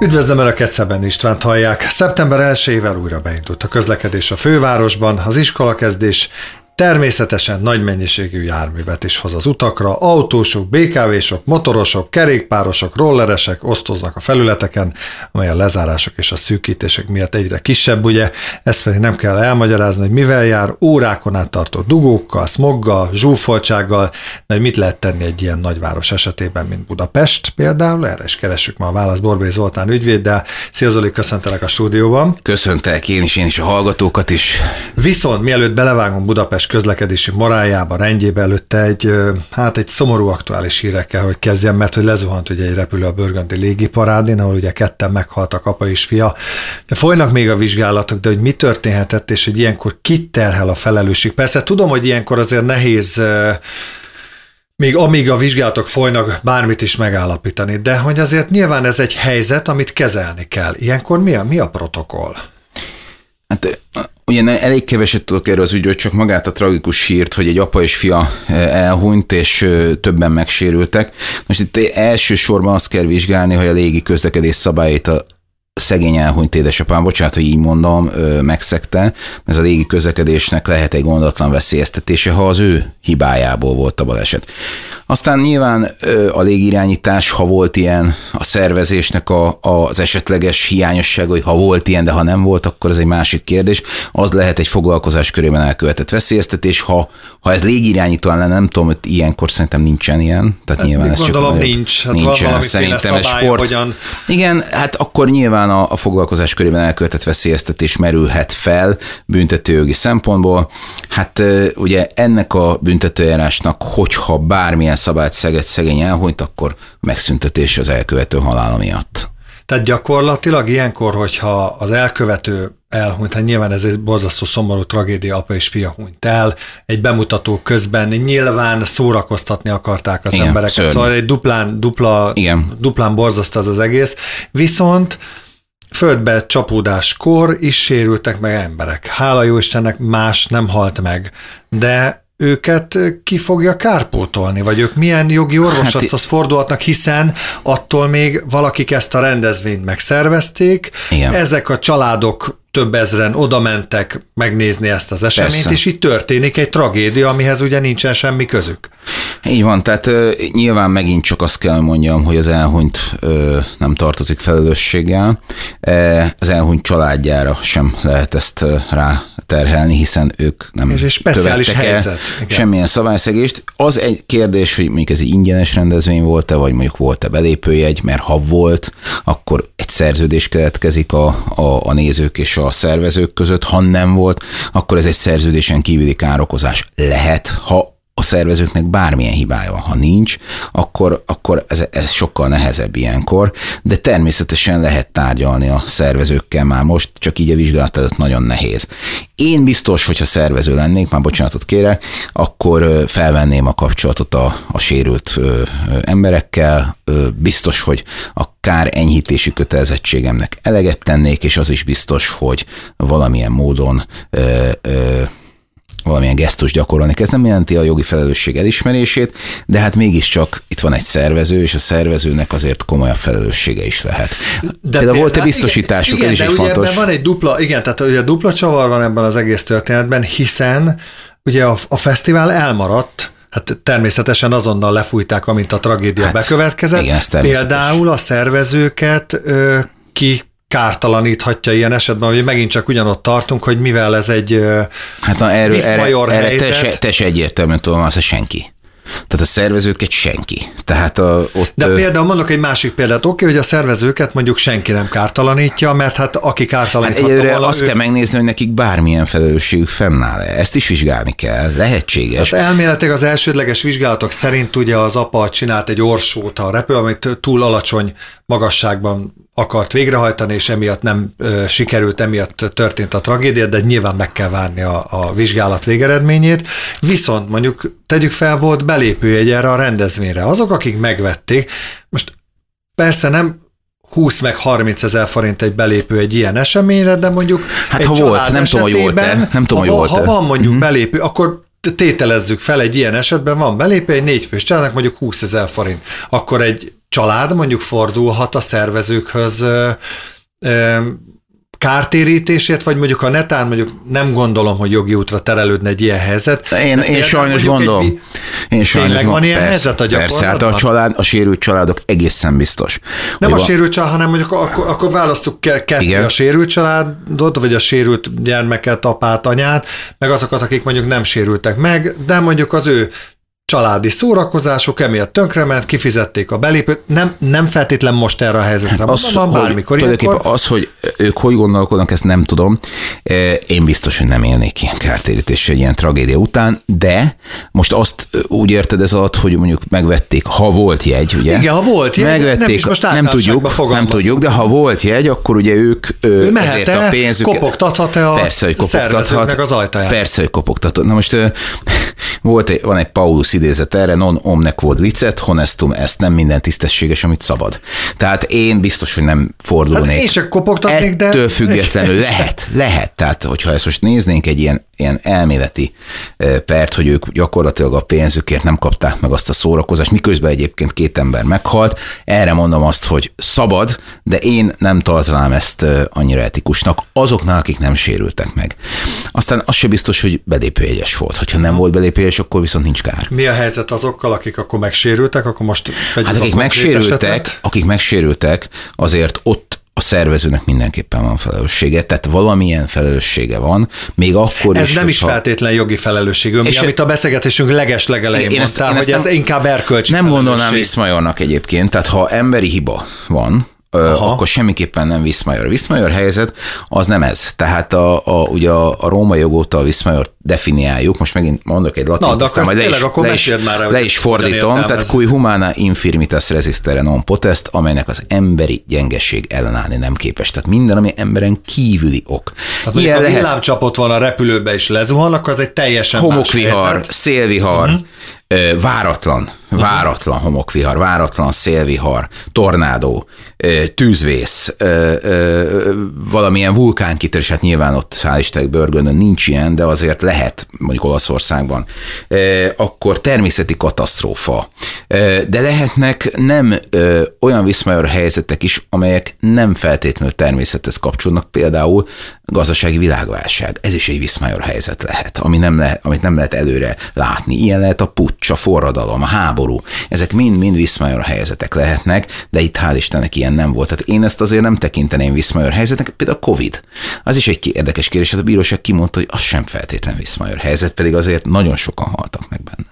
Üdvözlöm Önöket, Szeben Istvánt hallják. Szeptember 1-ével újra beindult a közlekedés a fővárosban, az iskolakezdés Természetesen nagy mennyiségű járművet is hoz az utakra, autósok, BKV-sok, motorosok, kerékpárosok, rolleresek osztoznak a felületeken, amely a lezárások és a szűkítések miatt egyre kisebb, ugye, ezt pedig nem kell elmagyarázni, hogy mivel jár, órákon át tartó dugókkal, smoggal, zsúfoltsággal, de hogy mit lehet tenni egy ilyen nagyváros esetében, mint Budapest például, erre is keressük ma a választ Borbély Zoltán ügyvéddel. Szia Zoli, köszöntelek a stúdióban. Köszöntelek én is, én is a hallgatókat is. Viszont mielőtt belevágunk Budapest közlekedési moráljába, rendjébe előtte egy, hát egy szomorú aktuális hírekkel, hogy kezdjem, mert hogy lezuhant ugye egy repülő a Burgundy légiparádén, ahol ugye ketten meghaltak, apa és fia. Folynak még a vizsgálatok, de hogy mi történhetett, és hogy ilyenkor kit terhel a felelősség. Persze tudom, hogy ilyenkor azért nehéz még amíg a vizsgálatok folynak, bármit is megállapítani, de hogy azért nyilván ez egy helyzet, amit kezelni kell. Ilyenkor mi a, mi a protokoll? Hát Ugye elég keveset tudok erről az ügyről, csak magát a tragikus hírt, hogy egy apa és fia elhunyt, és többen megsérültek. Most itt elsősorban azt kell vizsgálni, hogy a légi közlekedés szabályait a szegény elhunyt édesapám, bocsánat, hogy így mondom, megszegte, ez a légi közlekedésnek lehet egy gondatlan veszélyeztetése, ha az ő hibájából volt a baleset. Aztán nyilván a légirányítás, ha volt ilyen, a szervezésnek a, az esetleges hiányosság, hogy ha volt ilyen, de ha nem volt, akkor ez egy másik kérdés. Az lehet egy foglalkozás körében elkövetett veszélyeztetés. Ha, ha ez légirányító lenne, nem tudom, hogy ilyenkor szerintem nincsen ilyen. Tehát hát nyilván ez gondolom csak nincs. Hát nincsen, szerintem egy sport. Hogyan... Igen, hát akkor nyilván a, a foglalkozás körében elkövetett veszélyeztetés merülhet fel büntetőjogi szempontból. Hát ugye ennek a büntetőjárásnak, hogyha bármilyen szabályt szeget szegény elhunyt, akkor megszüntetés az elkövető halála miatt. Tehát gyakorlatilag ilyenkor, hogyha az elkövető elhunyt, hát nyilván ez egy borzasztó szomorú tragédia, apa és fia hunyt el, egy bemutató közben nyilván szórakoztatni akarták az Igen, embereket, szörny. szóval egy duplán, dupla, Igen. duplán borzasztó az az egész, viszont földbe csapódáskor is sérültek meg emberek. Hála jó Istennek más nem halt meg, de őket ki fogja kárpótolni, vagy ők milyen jogi orvosathoz hát, fordulhatnak, hiszen attól még valakik ezt a rendezvényt megszervezték, igen. ezek a családok több ezren oda mentek megnézni ezt az eseményt, Persze. és itt történik egy tragédia, amihez ugye nincsen semmi közük. Így van, tehát nyilván megint csak azt kell mondjam, hogy az elhunyt nem tartozik felelősséggel. Az elhunyt családjára sem lehet ezt rá terhelni, hiszen ők nem és egy speciális helyzet. Igen. semmilyen szabályszegést. Az egy kérdés, hogy mondjuk ez egy ingyenes rendezvény volt-e, vagy mondjuk volt-e belépőjegy, mert ha volt, akkor egy szerződés keletkezik a, a, a nézők és a szervezők között, ha nem volt, akkor ez egy szerződésen kívüli károkozás lehet, ha a szervezőknek bármilyen hibája van. Ha nincs, akkor, akkor ez, ez sokkal nehezebb ilyenkor, de természetesen lehet tárgyalni a szervezőkkel már most, csak így a vizsgálat előtt nagyon nehéz. Én biztos, hogyha szervező lennék, már bocsánatot kérek, akkor felvenném a kapcsolatot a, a sérült emberekkel, biztos, hogy a kár enyhítési kötelezettségemnek eleget tennék, és az is biztos, hogy valamilyen módon ö, ö, valamilyen gesztus gyakorolni. Ez nem jelenti a jogi felelősség elismerését, de hát mégiscsak itt van egy szervező, és a szervezőnek azért komolyabb felelőssége is lehet. De, de volt-e biztosításuk, igen, ez is de fontos. van egy dupla, igen, tehát ugye dupla csavar van ebben az egész történetben, hiszen ugye a, a fesztivál elmaradt, Hát természetesen azonnal lefújták, amint a tragédia hát, bekövetkezett. Igen, Például a szervezőket ö, ki kártalaníthatja ilyen esetben, hogy megint csak ugyanott tartunk, hogy mivel ez egy hát na, erről, erre, erre te, se, te se egyértelműen tudom, az senki. Tehát a szervezőket senki. Tehát a, ott, De például mondok egy másik példát. Oké, okay, hogy a szervezőket mondjuk senki nem kártalanítja, mert hát aki kártalaníthatja hát volna, azt ő... kell megnézni, hogy nekik bármilyen felelősségük fennáll -e. Ezt is vizsgálni kell. Lehetséges. Hát elméletileg az elsődleges vizsgálatok szerint ugye az apa csinált egy orsót a repül, amit túl alacsony magasságban akart végrehajtani, és emiatt nem ö, sikerült, emiatt történt a tragédia, de nyilván meg kell várni a, a vizsgálat végeredményét. Viszont mondjuk tegyük fel, volt belépőjegy erre a rendezvényre. Azok, akik megvették, most persze nem 20 meg 30 ezer forint egy belépő egy ilyen eseményre, de mondjuk hát egy ha volt, nem tudom, hogy volt-e. Nem tudom, hogy volt Ha van mondjuk uh-huh. belépő, akkor tételezzük fel, egy ilyen esetben van belépő, egy négyfős családnak mondjuk 20 ezer forint, akkor egy család mondjuk fordulhat a szervezőkhöz kártérítését, vagy mondjuk a netán mondjuk nem gondolom, hogy jogi útra terelődne egy ilyen helyzet. Én, én sajnos gondolom. Egy, én sajnos tényleg van ilyen persze, helyzet a? Persze, hát a, család, a sérült családok egészen biztos. Nem a sérült család, hanem mondjuk akkor, akkor választjuk Igen. a sérült családot, vagy a sérült gyermeket, apát, anyát, meg azokat, akik mondjuk nem sérültek meg, de mondjuk az ő családi szórakozások, emiatt tönkrement, kifizették a belépőt, nem, nem feltétlen most erre a helyzetre az, mondom, hogy, bármikor. Ilyenkor... Az, hogy ők hogy gondolkodnak, ezt nem tudom. E, én biztos, hogy nem élnék ilyen kártérítéssel egy ilyen tragédia után, de most azt úgy érted ez alatt, hogy mondjuk megvették, ha volt jegy, ugye? Igen, ha volt jegy, megvették, nem, most nem tudjuk, nem tudjuk, de ha volt jegy, akkor ugye ők ő ezért a pénzük... kopogtathat-e a persze, hogy kopogtathat, az ajtaját? Persze, hogy kopogtathat. Na most volt egy, van egy Paulus idézet erre, non omne quod licet, honestum ezt, nem minden tisztességes, amit szabad. Tehát én biztos, hogy nem fordulnék. Hát én sem kopogtatnék, de... Ettől függetlenül lehet, lehet. Tehát, hogyha ezt most néznénk egy ilyen, ilyen elméleti pert, hogy ők gyakorlatilag a pénzükért nem kapták meg azt a szórakozást, miközben egyébként két ember meghalt, erre mondom azt, hogy szabad, de én nem tartanám ezt annyira etikusnak azoknál, akik nem sérültek meg. Aztán az se biztos, hogy belépőjegyes volt. Hogyha nem volt belépőjegyes, akkor viszont nincs kár. Mi a helyzet azokkal, akik akkor megsérültek, akkor most Hát akik megsérültek, akik megsérültek, azért ott a szervezőnek mindenképpen van felelőssége, tehát valamilyen felelőssége van, még akkor ez is. Ez nem is ha... feltétlen jogi felelősség, mi, és amit a beszélgetésünk leges legelején én mondtál, ezt, én hogy ez inkább erkölcsi Nem gondolnám Viszmajornak egyébként, tehát ha emberi hiba van, Aha. akkor semmiképpen nem Viszmajor. Viszmajor helyzet az nem ez. Tehát a, a, ugye a, a római jog óta a Viszmajor definiáljuk, most megint mondok egy latin, Na, aztán majd le is, le is, már, le is fordítom, tehát cui humana infirmitas resistere non potest, amelynek az emberi gyengeség ellenállni nem képes. Tehát minden, ami emberen kívüli ok. Tehát Ilyen lehet, villámcsapot van a repülőbe és lezuhan, akkor az egy teljesen Homokvihar, szélvihar, uh-huh váratlan, váratlan homokvihar, váratlan szélvihar, tornádó, tűzvész, valamilyen vulkánkitörés, hát nyilván ott hál' Isten Börgönön nincs ilyen, de azért lehet mondjuk Olaszországban, akkor természeti katasztrófa. De lehetnek nem olyan viszmajor helyzetek is, amelyek nem feltétlenül természethez kapcsolódnak, például gazdasági világválság. Ez is egy viszmajor helyzet lehet, ami nem le, amit nem lehet előre látni. Ilyen lehet a pucs, a forradalom, a háború. Ezek mind-mind viszmajor helyzetek lehetnek, de itt hál' Istennek ilyen nem volt. Tehát én ezt azért nem tekinteném viszmajor helyzetnek, például a Covid. Az is egy érdekes kérdés, hát a bíróság kimondta, hogy az sem feltétlen viszmajor helyzet, pedig azért nagyon sokan haltak meg benne.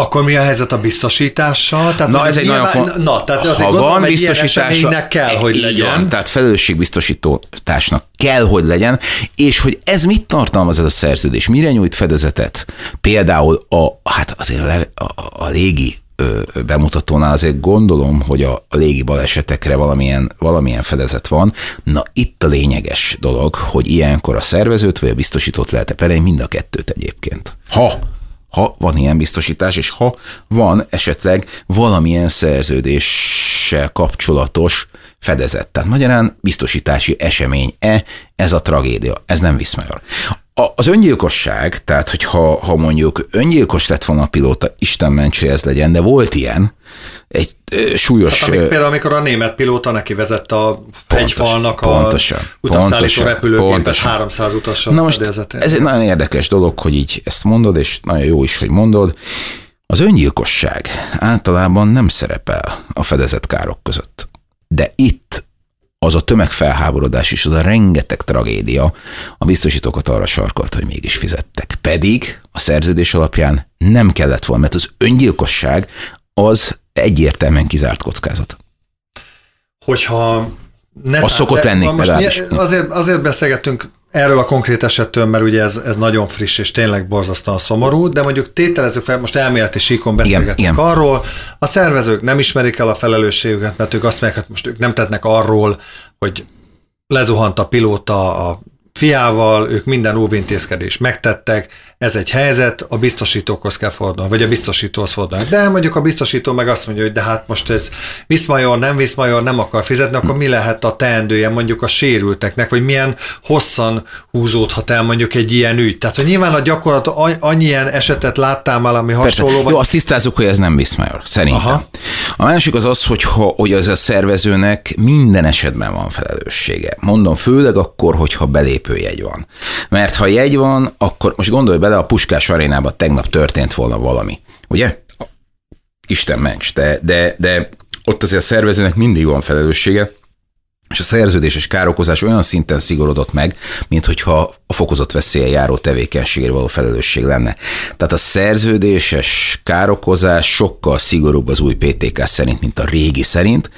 Akkor mi a helyzet a biztosítással? Tehát na, ez egy nagyon font... Na, tehát azért ha gondolom, van biztosítása, kell, hogy legyen. Van, tehát felelősségbiztosításnak kell, hogy legyen, és hogy ez mit tartalmaz ez a szerződés, mire nyújt fedezetet? Például a, hát azért a, a, a légi bemutatónál azért gondolom, hogy a légi balesetekre valamilyen, valamilyen fedezet van. Na itt a lényeges dolog, hogy ilyenkor a szervezőt vagy a biztosítót lehet-e perelni, mind a kettőt egyébként. Ha ha van ilyen biztosítás, és ha van esetleg valamilyen szerződéssel kapcsolatos fedezet. Tehát magyarán biztosítási esemény-e ez a tragédia, ez nem Viszmajor. Az öngyilkosság, tehát hogyha ha mondjuk öngyilkos lett volna a pilóta, Isten mentse ez legyen, de volt ilyen, egy súlyos... Hát, amik, például amikor a német pilóta neki vezette a hegyfalnak a utasszállító repülőgépet 300 utassal Na most ez egy nagyon érdekes dolog, hogy így ezt mondod, és nagyon jó is, hogy mondod. Az öngyilkosság általában nem szerepel a fedezett károk között. De itt az a tömegfelháborodás és az a rengeteg tragédia a biztosítókat arra sarkalt, hogy mégis fizettek. Pedig a szerződés alapján nem kellett volna, mert az öngyilkosság az egyértelműen kizárt kockázat. Hogyha ne az szokott lenni. Most azért, azért beszélgetünk erről a konkrét esetről, mert ugye ez, ez nagyon friss és tényleg borzasztóan szomorú, de mondjuk tételezzük fel, most elméleti síkon beszélgetünk igen, igen. arról, a szervezők nem ismerik el a felelősségüket, mert ők azt mondják, hogy most ők nem tettnek arról, hogy lezuhant a pilóta a fiával, ők minden óvintézkedés megtettek, ez egy helyzet, a biztosítókhoz kell fordulni, vagy a biztosítóhoz fordulni. De mondjuk a biztosító meg azt mondja, hogy de hát most ez viszmajor, nem viszmajor, nem akar fizetni, akkor mi lehet a teendője mondjuk a sérülteknek, vagy milyen hosszan húzódhat el mondjuk egy ilyen ügy. Tehát, hogy nyilván a gyakorlat annyi ilyen esetet láttál már, ami hasonló. Persze. Vagy... Jó, azt tisztázzuk, hogy ez nem viszmajor, szerintem. Aha. A másik az az, hogy, ha, hogy az a szervezőnek minden esetben van felelőssége. Mondom, főleg akkor, hogyha belépőjegy van. Mert ha jegy van, akkor most gondolj bele, a Puskás arénában tegnap történt volna valami. Ugye? Isten ments, de, de, de ott azért a szervezőnek mindig van felelőssége, és a szerződéses károkozás olyan szinten szigorodott meg, mint hogyha a fokozott veszélye járó tevékenységért való felelősség lenne. Tehát a szerződéses károkozás sokkal szigorúbb az új PTK szerint, mint a régi szerint.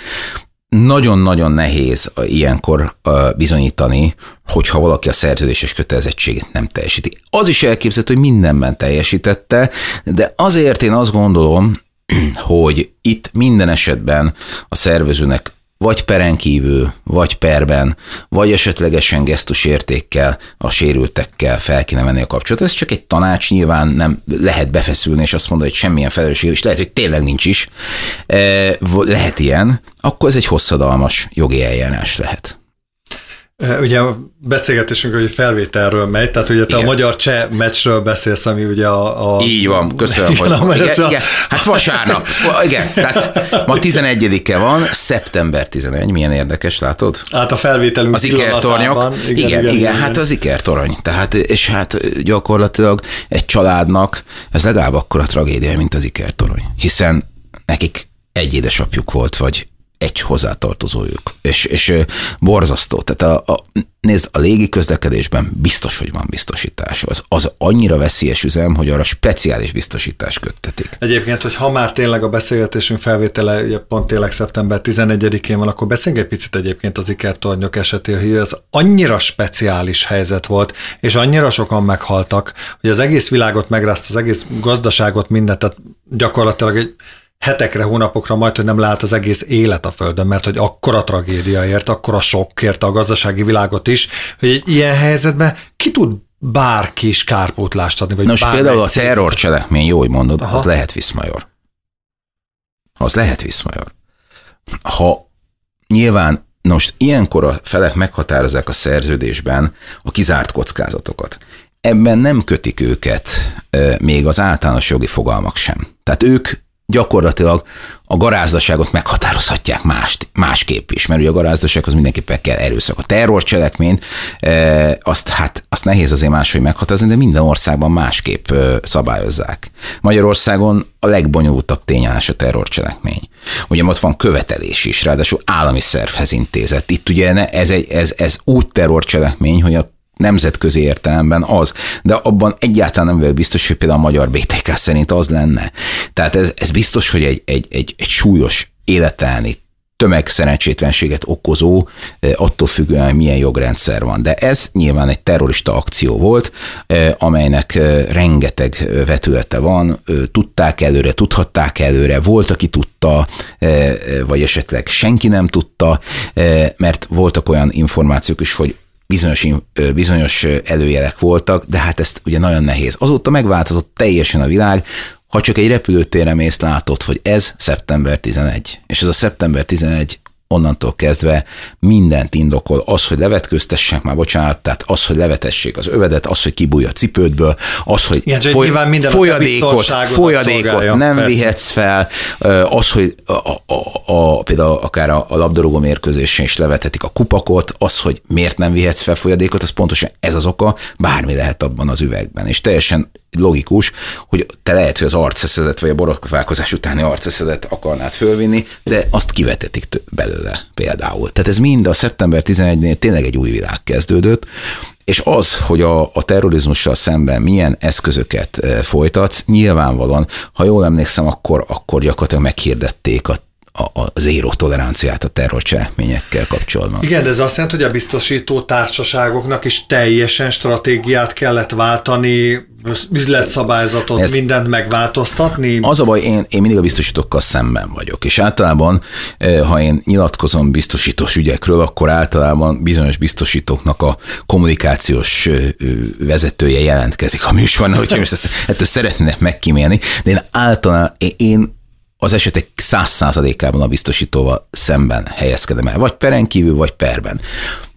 Nagyon-nagyon nehéz ilyenkor bizonyítani, hogyha valaki a szerződéses kötelezettségét nem teljesíti. Az is elképzelhető, hogy mindenben teljesítette, de azért én azt gondolom, hogy itt minden esetben a szervezőnek vagy peren kívül, vagy perben, vagy esetlegesen gesztusértékkel a sérültekkel fel kéne menni a kapcsolatot. Ez csak egy tanács, nyilván nem lehet befeszülni, és azt mondani, hogy semmilyen felelősség, és lehet, hogy tényleg nincs is. E, lehet ilyen, akkor ez egy hosszadalmas jogi eljárás lehet. Ugye a beszélgetésünk hogy felvételről megy, tehát ugye te igen. a magyar-cseh meccsről beszélsz, ami ugye a... a Így van, köszönöm. Igen, hogy, igen, a... igen, hát vasárnap, igen, tehát ma 11-e van, szeptember 11, milyen érdekes, látod? Hát a felvételünk Az ikertornyok, igen, igen, igen, igen, igen, hát az ikertorony, tehát, és hát gyakorlatilag egy családnak ez legalább akkora tragédia, mint az ikertorony, hiszen nekik egy édesapjuk volt, vagy egy hozzátartozójuk, és, és borzasztó. Tehát a, a, nézd, a légi közlekedésben biztos, hogy van biztosítás. Az, az annyira veszélyes üzem, hogy arra speciális biztosítás köttetik. Egyébként, hogy ha már tényleg a beszélgetésünk felvétele ugye pont tényleg szeptember 11-én van, akkor beszéljünk egy picit egyébként az ikertornyok esetéről, hogy ez annyira speciális helyzet volt, és annyira sokan meghaltak, hogy az egész világot megrázt, az egész gazdaságot, mindent, tehát gyakorlatilag egy hetekre, hónapokra majd, hogy nem lehet az egész élet a Földön, mert hogy akkora tragédiaért, akkora sokkért a gazdasági világot is, hogy egy ilyen helyzetben ki tud bárki is kárpótlást adni. Vagy Nos, például a terrorcselekmény, jó, hogy mondod, Aha. az lehet viszmajor. Az lehet viszmajor. Ha nyilván most ilyenkor a felek meghatározzák a szerződésben a kizárt kockázatokat. Ebben nem kötik őket még az általános jogi fogalmak sem. Tehát ők gyakorlatilag a garázdaságot meghatározhatják más, másképp is, mert ugye a garázdasághoz mindenképpen kell erőszak. A terrorcselekményt, e, azt, hát, azt nehéz azért máshogy meghatározni, de minden országban másképp e, szabályozzák. Magyarországon a legbonyolultabb tényállás a terrorcselekmény. Ugye ott van követelés is, ráadásul állami szervhez intézett. Itt ugye ez, egy, ez, ez úgy terrorcselekmény, hogy a nemzetközi értelemben az, de abban egyáltalán nem vagyok biztos, hogy például a magyar BTK szerint az lenne. Tehát ez, ez biztos, hogy egy, egy, egy, egy súlyos életelni tömegszerencsétlenséget okozó, attól függően, milyen jogrendszer van. De ez nyilván egy terrorista akció volt, amelynek rengeteg vetülete van, tudták előre, tudhatták előre, volt, aki tudta, vagy esetleg senki nem tudta, mert voltak olyan információk is, hogy bizonyos, bizonyos előjelek voltak, de hát ezt ugye nagyon nehéz. Azóta megváltozott teljesen a világ, ha csak egy repülőtérre mész, látod, hogy ez szeptember 11. És ez a szeptember 11 onnantól kezdve mindent indokol. Az, hogy levetköztessek már, bocsánat, tehát az, hogy levetessék az övedet, az, hogy kibújj a cipődből, az, hogy Igen, foly, folyadékot, folyadékot nem persze. vihetsz fel, az, hogy a, a, a, például akár a, a labdarúgó mérkőzésen is levethetik a kupakot, az, hogy miért nem vihetsz fel folyadékot, az pontosan ez az oka, bármi lehet abban az üvegben. És teljesen logikus, hogy te lehet, hogy az arceszedet, vagy a borotválkozás utáni arceszedet akarnád fölvinni, de azt kivetetik belőle például. Tehát ez mind a szeptember 11-nél tényleg egy új világ kezdődött, és az, hogy a, a terrorizmussal szemben milyen eszközöket eh, folytatsz, nyilvánvalóan, ha jól emlékszem, akkor, akkor gyakorlatilag meghirdették a a, a zéró toleranciát a terrorcselekményekkel kapcsolatban. Igen, de ez azt jelenti, hogy a biztosító társaságoknak is teljesen stratégiát kellett váltani üzletszabályzatot, Ez, mindent megváltoztatni? Az a baj, én, én mindig a biztosítókkal szemben vagyok, és általában, ha én nyilatkozom biztosítós ügyekről, akkor általában bizonyos biztosítóknak a kommunikációs vezetője jelentkezik a műsorban, hogyha most ezt ettől szeretnének megkímélni, de én általában, én az esetek száz százalékában a biztosítóval szemben helyezkedem el, vagy peren kívül, vagy perben.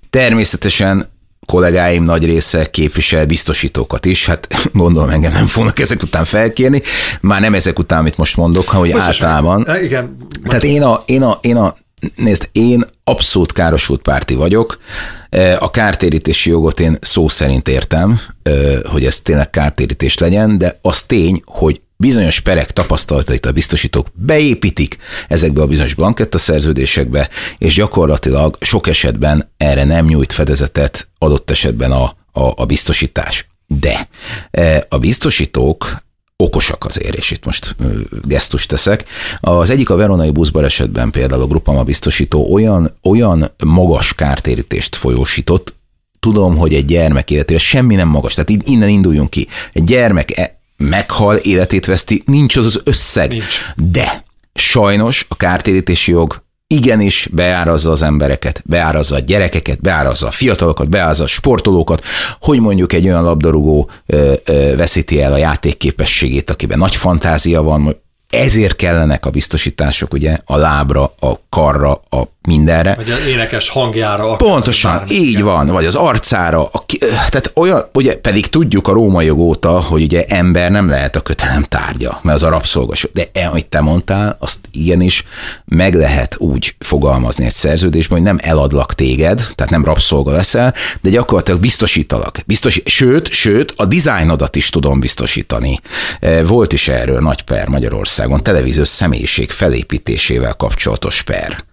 Természetesen kollégáim nagy része képvisel biztosítókat is, hát gondolom engem nem fognak ezek után felkérni, már nem ezek után, amit most mondok, hogy Bocsás, általában. Meg. Igen. Tehát én a, én a, én a Nézd, én abszolút károsult párti vagyok. A kártérítési jogot én szó szerint értem, hogy ez tényleg kártérítés legyen, de az tény, hogy bizonyos perek tapasztalatait a biztosítók beépítik ezekbe a bizonyos blanketta szerződésekbe, és gyakorlatilag sok esetben erre nem nyújt fedezetet adott esetben a, a, a biztosítás. De e, a biztosítók okosak azért, és itt most gesztust teszek. Az egyik a veronai buszbalesetben például a Grupama biztosító olyan, olyan magas kártérítést folyósított, tudom, hogy egy gyermek életére semmi nem magas, tehát innen induljunk ki. Egy gyermek e- meghal, életét veszti, nincs az az összeg. Nincs. De sajnos a kártérítési jog igenis beárazza az embereket, beárazza a gyerekeket, beárazza a fiatalokat, beárazza a sportolókat, hogy mondjuk egy olyan labdarúgó ö, ö, veszíti el a játékképességét, akiben nagy fantázia van, ezért kellenek a biztosítások, ugye, a lábra, a karra, a mindenre. Vagy az énekes hangjára. Pontosan, így van, vagy az arcára. A, tehát olyan, ugye pedig tudjuk a római jog óta, hogy ugye ember nem lehet a kötelem tárgya, mert az a rabszolgas. De e, amit te mondtál, azt igenis meg lehet úgy fogalmazni egy szerződésben, hogy nem eladlak téged, tehát nem rabszolga leszel, de gyakorlatilag biztosítalak. Biztos, sőt, sőt, a dizájnodat is tudom biztosítani. E, volt is erről nagy per Magyarországon, televíziós személyiség felépítésével kapcsolatos per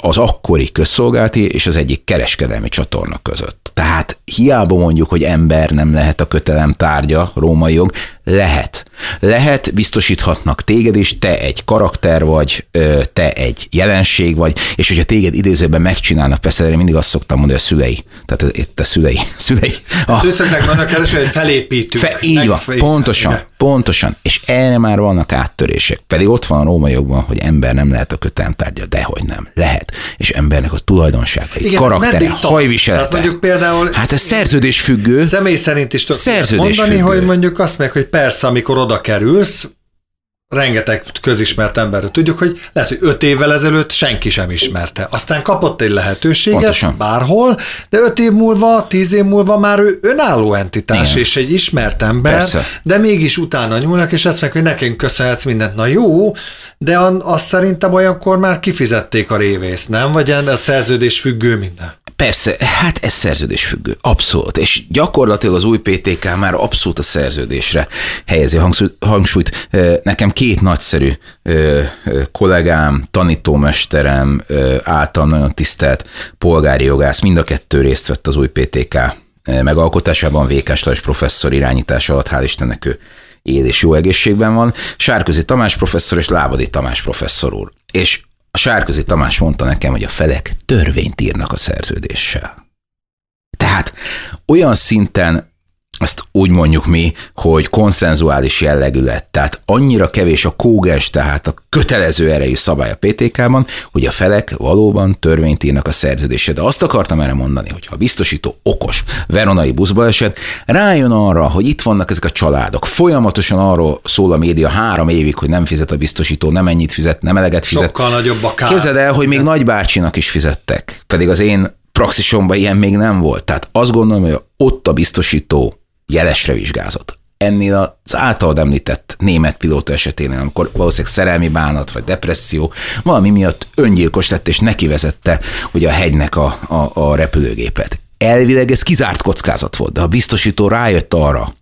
az akkori közszolgálati és az egyik kereskedelmi csatorna között. Tehát hiába mondjuk, hogy ember nem lehet a kötelem tárgya, római jog, lehet. Lehet, biztosíthatnak téged is, te egy karakter vagy, te egy jelenség vagy, és hogyha téged idézőben megcsinálnak, persze én mindig azt szoktam mondani, a szülei, tehát itt a szülei, szülei. A, őszaknak vannak kereső, hogy felépítünk. Fe, így van, pontosan, igen. pontosan, és erre már vannak áttörések, pedig ott van a római jogban, hogy ember nem lehet a kötelentárgya, dehogy nem, lehet, és embernek a tulajdonságai, igen, karaktere, hajviselete. Mondjuk például hát ez szerződés függő. Személy szerint is tudok mondani, függő. hogy mondjuk azt meg, hogy persze, amikor oda kerülsz, rengeteg közismert emberről tudjuk, hogy lehet, hogy öt évvel ezelőtt senki sem ismerte. Aztán kapott egy lehetőséget Pontosan. bárhol, de öt év múlva, tíz év múlva már ő önálló entitás Igen. és egy ismert ember, Persze. de mégis utána nyúlnak, és ezt meg, hogy nekünk köszönhetsz mindent. Na jó, de azt szerintem olyankor már kifizették a révészt, nem? Vagy a szerződés függő minden? Persze, hát ez szerződés függő, abszolút. És gyakorlatilag az új PTK már abszolút a szerződésre helyezi hangsúlyt. Nekem két nagyszerű kollégám, tanítómesterem, által nagyon tisztelt polgári jogász, mind a kettő részt vett az új PTK megalkotásában, Vékás Lajos professzor irányítás alatt, hál' Istennek ő él és jó egészségben van, Sárközi Tamás professzor és Lábadi Tamás professzor úr. És a Sárközi Tamás mondta nekem, hogy a felek törvényt írnak a szerződéssel. Tehát olyan szinten ezt úgy mondjuk mi, hogy konszenzuális jellegű lett. Tehát annyira kevés a kógens, tehát a kötelező erejű szabály a PTK-ban, hogy a felek valóban törvényt írnak a szerződésre. De azt akartam erre mondani, hogy ha a biztosító okos, veronai buszba esett, rájön arra, hogy itt vannak ezek a családok. Folyamatosan arról szól a média három évig, hogy nem fizet a biztosító, nem ennyit fizet, nem eleget fizet. Sokkal nagyobb a kár. Képzeld el, hogy még nagybácsinak is fizettek. Pedig az én praxisomban ilyen még nem volt. Tehát azt gondolom, hogy ott a biztosító jelesre vizsgázott. Ennél az általad említett német pilóta eseténél, amikor valószínűleg szerelmi bánat vagy depresszió valami miatt öngyilkos lett, és neki vezette ugye a hegynek a, a, a repülőgépet. Elvileg ez kizárt kockázat volt, de a biztosító rájött arra,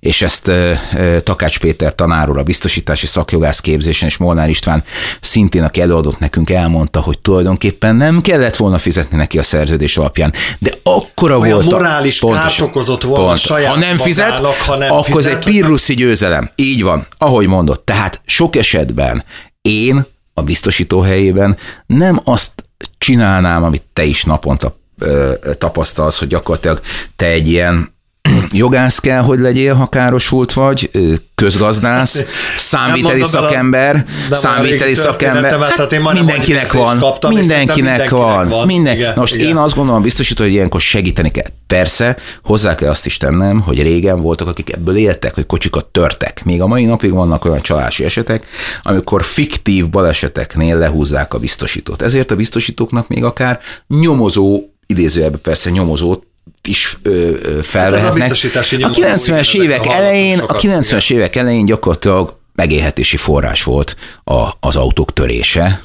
és ezt Takács Péter tanár úr a biztosítási szakjogász képzésen, és Molnár István szintén, aki előadott nekünk, elmondta, hogy tulajdonképpen nem kellett volna fizetni neki a szerződés alapján, de akkora Olyan volt morális a, pontos, kárt okozott volna pont, saját Ha nem fizet, ha nem akkor fizet, ez egy pirruszi győzelem. Így van, ahogy mondott. Tehát sok esetben én a biztosító helyében nem azt csinálnám, amit te is naponta tapasztalsz, hogy gyakorlatilag te egy ilyen jogász kell, hogy legyél, ha károsult vagy, közgazdász, számviteli szakember, számviteli szakember. Hát mindenkinek van, kaptam, mindenkinek, mindenkinek van. van. Minden. Igen, Most igen. én azt gondolom biztosító, hogy ilyenkor segíteni kell. Persze, hozzá kell azt is tennem, hogy régen voltak, akik ebből éltek, hogy kocsikat törtek. Még a mai napig vannak olyan csalási esetek, amikor fiktív baleseteknél lehúzzák a biztosítót. Ezért a biztosítóknak még akár nyomozó idézőjelben persze nyomozót is ö, felvehetnek. Hát a, a 90-es évek elején, a 90-es évek elején gyakorlatilag megélhetési forrás volt a, az autók törése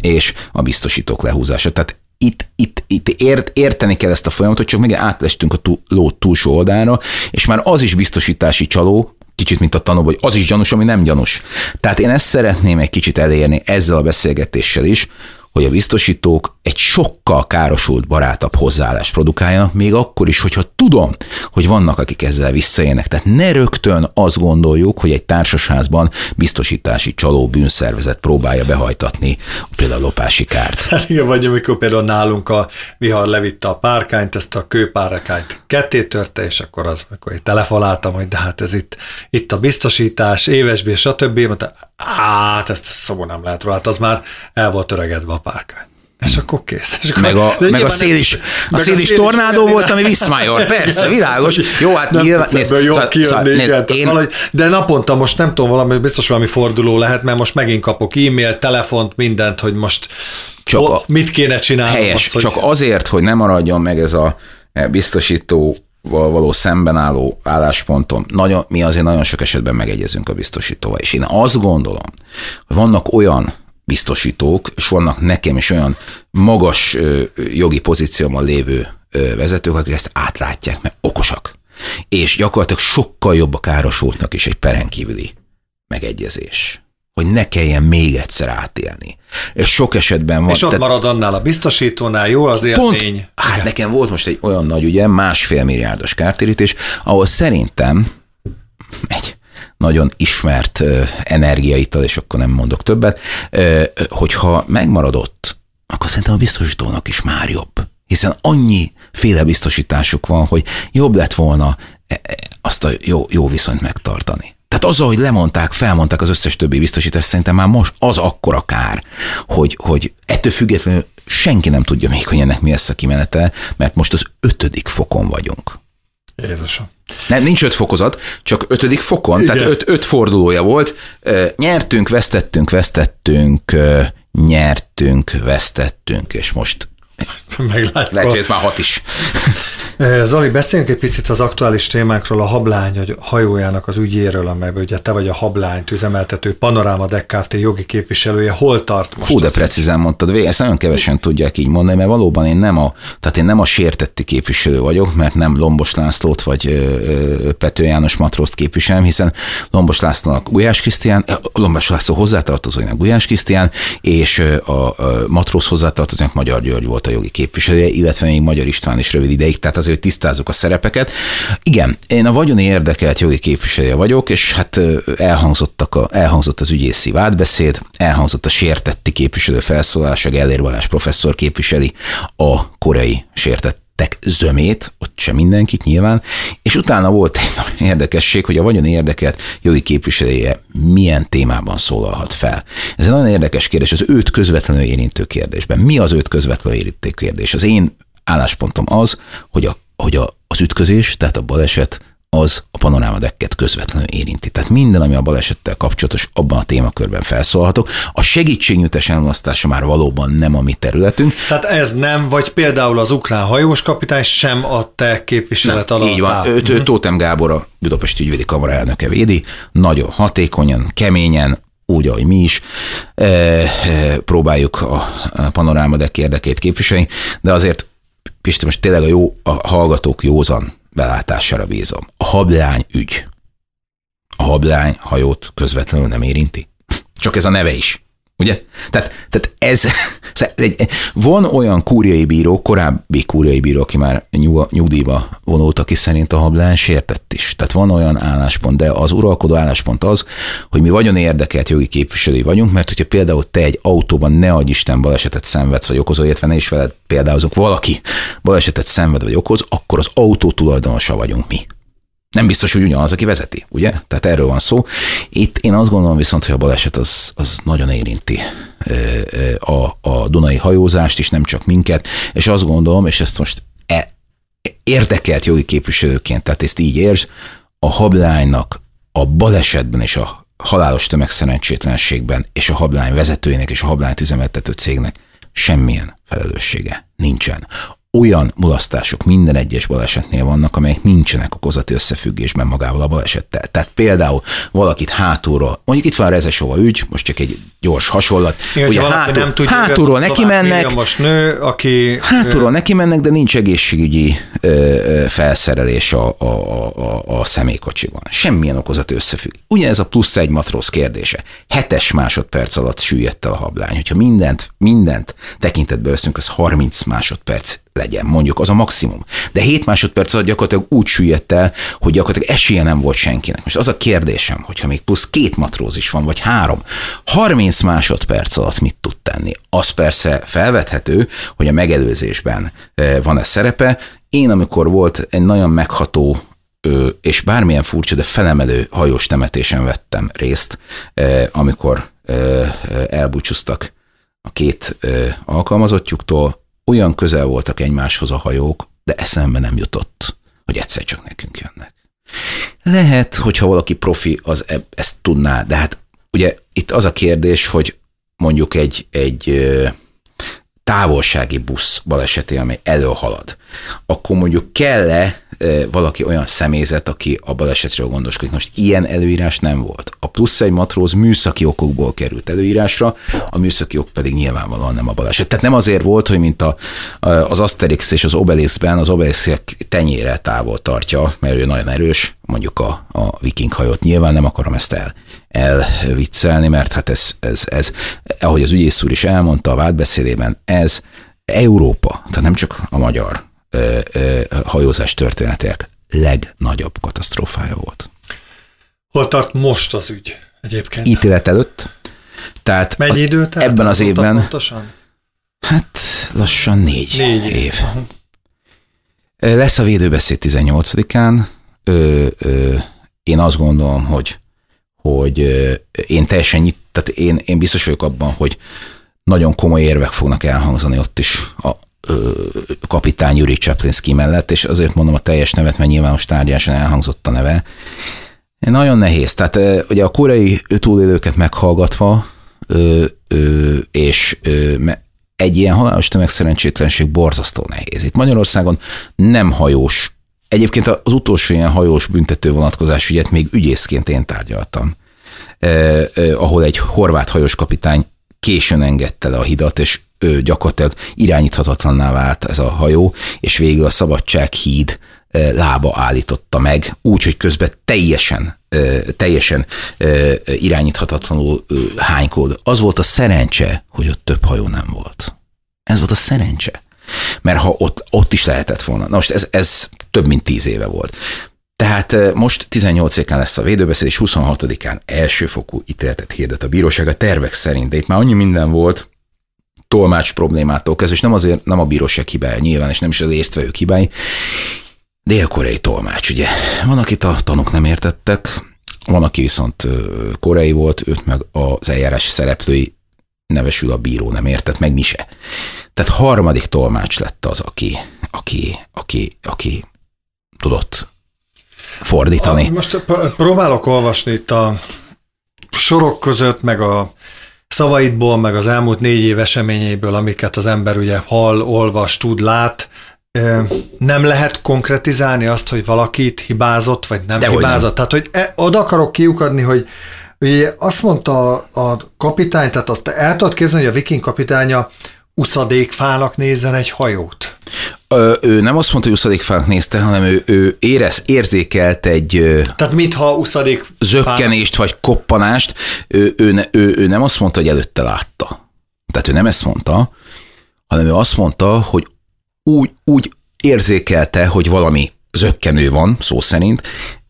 és a biztosítók lehúzása. Tehát itt, itt, itt ért, érteni kell ezt a folyamatot, csak még átlestünk a túl, ló túlsó oldalra, és már az is biztosítási csaló, kicsit, mint a tanú, hogy az is gyanús, ami nem gyanús. Tehát én ezt szeretném egy kicsit elérni ezzel a beszélgetéssel is, hogy a biztosítók egy sokkal károsult, barátabb hozzáállást produkáljanak, még akkor is, hogyha tudom, hogy vannak, akik ezzel visszaélnek. Tehát ne rögtön azt gondoljuk, hogy egy társasházban biztosítási csaló bűnszervezet próbálja behajtatni például a lopási kárt. Hát igen, vagy amikor például nálunk a vihar levitte a párkányt, ezt a kőpárkányt ketté törte, és akkor az, amikor én telefonáltam, hogy de hát ez itt, itt a biztosítás, évesbé, stb. Mondta, hát ezt a szó nem lehet róla, hát az már el volt öregedve a párkány. És akkor kész. És akkor, meg a, meg a szél is, a szél is tornádó volt, ami Viszmajor. Persze, világos. Jó, hát nem nyilván... Nézd, jó szóval, kijönni, szóval, igen, én... valahogy, de naponta most nem tudom, valami, biztos valami forduló lehet, mert most megint kapok e-mail, telefont, mindent, hogy most csak o, mit kéne csinálni. Helyes, azt, hogy... csak azért, hogy ne maradjon meg ez a biztosító való szemben álló álláspontom, nagyon, mi azért nagyon sok esetben megegyezünk a biztosítóval, és én azt gondolom, hogy vannak olyan biztosítók, és vannak nekem is olyan magas jogi pozícióban lévő vezetők, akik ezt átlátják, mert okosak. És gyakorlatilag sokkal jobb a károsultnak is egy peren kívüli megegyezés hogy ne kelljen még egyszer átélni. És sok esetben van. És ott marad annál a biztosítónál, jó az élmény. Pont, hát Igen. nekem volt most egy olyan nagy ügye, másfél milliárdos kártérítés, ahol szerintem egy nagyon ismert energiaital, és akkor nem mondok többet, hogyha megmaradott, akkor szerintem a biztosítónak is már jobb. Hiszen annyi féle biztosításuk van, hogy jobb lett volna e, e, azt a jó, jó viszonyt megtartani. Tehát az, hogy lemondták, felmondták az összes többi biztosítást, szerintem már most az akkora kár, hogy, hogy ettől függetlenül senki nem tudja még, hogy ennek mi lesz a kimenete, mert most az ötödik fokon vagyunk. Jézusom. Nem, nincs öt fokozat, csak ötödik fokon, Igen. tehát öt, öt fordulója volt. Nyertünk, vesztettünk, vesztettünk, nyertünk, vesztettünk, és most Meglátjuk. Lehet, hogy ez már hat is. Zoli, beszéljünk egy picit az aktuális témákról, a hablány hajójának az ügyéről, amelyben ugye te vagy a hablányt üzemeltető Panoráma Deck Kft. jogi képviselője. Hol tart most? Hú, de precízen mondtad, végül ezt nagyon kevesen tudják így mondani, mert valóban én nem a, tehát én nem a sértetti képviselő vagyok, mert nem Lombos Lászlót vagy Pető János Matrózt képviselem, hiszen Lombos Lászlónak Gulyás Krisztián, Lombos László hozzátartozóinak Gulyás Krisztián, és a, a Matróz hozzátartozóinak Magyar György volt a jogi képviselője, illetve még Magyar István is rövid ideig, tehát azért tisztázzuk a szerepeket. Igen, én a vagyoni érdekelt jogi képviselője vagyok, és hát elhangzottak a, elhangzott az ügyészi vádbeszéd, elhangzott a sértetti képviselő felszólalása, Gellér Balázs professzor képviseli a koreai sértett zömét, ott sem mindenkit nyilván, és utána volt egy érdekesség, hogy a vagyoni érdekelt jogi képviselője milyen témában szólalhat fel. Ez egy nagyon érdekes kérdés, az őt közvetlenül érintő kérdésben. Mi az őt közvetlenül érintő kérdés? Az én álláspontom az, hogy, a, hogy a, az ütközés, tehát a baleset az a panorámadekket közvetlenül érinti. Tehát minden, ami a balesettel kapcsolatos, abban a témakörben felszólhatok. A segítségnyújtás elmulasztása már valóban nem a mi területünk. Tehát ez nem, vagy például az ukrán hajós kapitány sem a te képviselet nem, alatt Így van, őt, uh-huh. Tótem Gábor a Budapesti Ügyvédi Kamara elnöke védi, nagyon hatékonyan, keményen, úgy, ahogy mi is e, e, próbáljuk a, a panorámadek érdekét képviselni, de azért Pisti, most tényleg a, jó, a hallgatók józan belátására bízom. A hablány ügy. A hablány hajót közvetlenül nem érinti. Csak ez a neve is. Ugye? Tehát, tehát ez, Szóval egy, van olyan kúriai bíró, korábbi kúriai bíró, aki már nyugdíjba vonult, aki szerint a hablány sértett is. Tehát van olyan álláspont, de az uralkodó álláspont az, hogy mi vagyon érdekelt jogi képviselői vagyunk, mert hogyha például te egy autóban ne adj Isten balesetet szenvedsz, vagy okozol, illetve ne is veled példázok, valaki balesetet szenved, vagy okoz, akkor az autó tulajdonosa vagyunk mi. Nem biztos, hogy ugyanaz, aki vezeti, ugye? Tehát erről van szó. Itt én azt gondolom viszont, hogy a baleset az, az nagyon érinti a, a Dunai hajózást is, nem csak minket, és azt gondolom, és ezt most e, érdekelt jogi képviselőként, tehát ezt így érz, a hablánynak a balesetben és a halálos tömegszerencsétlenségben és a hablány vezetőjének és a hablányt üzemeltető cégnek semmilyen felelőssége nincsen olyan mulasztások minden egyes balesetnél vannak, amelyek nincsenek okozati összefüggésben magával a balesettel. Tehát például valakit hátulról, mondjuk itt van a Rezesova ügy, most csak egy gyors hasonlat, Igen, ugye hátul, nem tudja, hátulról neki mennek, most nő, aki... Hátulról neki mennek, de nincs egészségügyi ö, ö, felszerelés a, a, a, a személykocsiban. Semmilyen okozati összefügg. Ugyanez a plusz egy matróz kérdése. Hetes másodperc alatt süllyedt el a hablány. Hogyha mindent, mindent tekintetbe veszünk, az 30 másodperc legyen, mondjuk az a maximum. De 7 másodperc alatt gyakorlatilag úgy süllyedt el, hogy gyakorlatilag esélye nem volt senkinek. Most az a kérdésem, hogyha még plusz két matróz is van, vagy három, 30 másodperc alatt mit tud tenni? Az persze felvethető, hogy a megelőzésben e, van-e szerepe. Én, amikor volt egy nagyon megható és bármilyen furcsa, de felemelő hajós temetésen vettem részt, e, amikor e, elbúcsúztak a két alkalmazottjuktól, olyan közel voltak egymáshoz a hajók, de eszembe nem jutott, hogy egyszer csak nekünk jönnek. Lehet, hogyha valaki profi, az e- ezt tudná, de hát ugye itt az a kérdés, hogy mondjuk egy, egy távolsági busz baleseté, amely előhalad, akkor mondjuk kell-e valaki olyan személyzet, aki a balesetről gondoskodik. Most ilyen előírás nem volt. A plusz egy matróz műszaki okokból került előírásra, a műszaki ok pedig nyilvánvalóan nem a baleset. Tehát nem azért volt, hogy mint a, az Asterix és az Obelixben az Obelix tenyére távol tartja, mert ő nagyon erős, mondjuk a, a viking hajót. Nyilván nem akarom ezt el, elviccelni, mert hát ez, ez, ez, ahogy az ügyész úr is elmondta a vádbeszédében, ez Európa, tehát nem csak a magyar ö, ö, hajózás történetek legnagyobb katasztrófája volt. Hol tart most az ügy egyébként? Ítélet előtt. Tehát Mennyi idő tehát ebben az évben, pontosan? hát lassan négy, négy év. év. Lesz a védőbeszéd 18-án. Ö, ö, én azt gondolom, hogy, hogy én teljesen nyit, tehát én, én biztos vagyok abban, hogy nagyon komoly érvek fognak elhangzani ott is a, kapitány Yuri Csaplinski mellett, és azért mondom a teljes nevet, mert nyilvános tárgyáson elhangzott a neve. Nagyon nehéz. Tehát ugye a koreai túlélőket meghallgatva, és egy ilyen halálos tömegszerencsétlenség borzasztó nehéz. Itt Magyarországon nem hajós. Egyébként az utolsó ilyen hajós büntető vonatkozás ügyet még ügyészként én tárgyaltam, ahol egy horvát hajós kapitány későn engedte le a hidat, és ő gyakorlatilag irányíthatatlanná vált ez a hajó, és végül a Szabadság híd lába állította meg, úgy, hogy közben teljesen, teljesen irányíthatatlanul hánykód. Az volt a szerencse, hogy ott több hajó nem volt. Ez volt a szerencse. Mert ha ott, ott is lehetett volna. Na most ez, ez több mint tíz éve volt. Tehát most 18-án lesz a védőbeszéd, és 26-án elsőfokú ítéletet hirdet a bíróság a tervek szerint, de itt már annyi minden volt, tolmács problémától kezdve, és nem azért nem a bíróság hibája nyilván, és nem is az résztvevők hibái, dél-koreai tolmács, ugye. Van, akit a tanok nem értettek, van, aki viszont koreai volt, őt meg az eljárás szereplői nevesül a bíró, nem értett, meg mi se. Tehát harmadik tolmács lett az, aki, aki, aki, aki tudott fordítani. Most próbálok olvasni itt a sorok között, meg a szavaidból, meg az elmúlt négy év eseményeiből, amiket az ember ugye hall, olvas, tud, lát, nem lehet konkretizálni azt, hogy valakit hibázott, vagy nem De hibázott. Nem. Tehát, hogy e, oda akarok kiukadni, hogy ugye azt mondta a kapitány, tehát azt el tudod képzelni, hogy a viking kapitánya uszadékfának nézzen egy hajót. Ö, ő nem azt mondta, hogy uszadékfának nézte, hanem ő, ő érez, érzékelt egy Tehát mintha uszadék zökkenést vagy koppanást, ő, ő, ő, ő nem azt mondta, hogy előtte látta. Tehát ő nem ezt mondta, hanem ő azt mondta, hogy úgy, úgy érzékelte, hogy valami zöggenő van, szó szerint,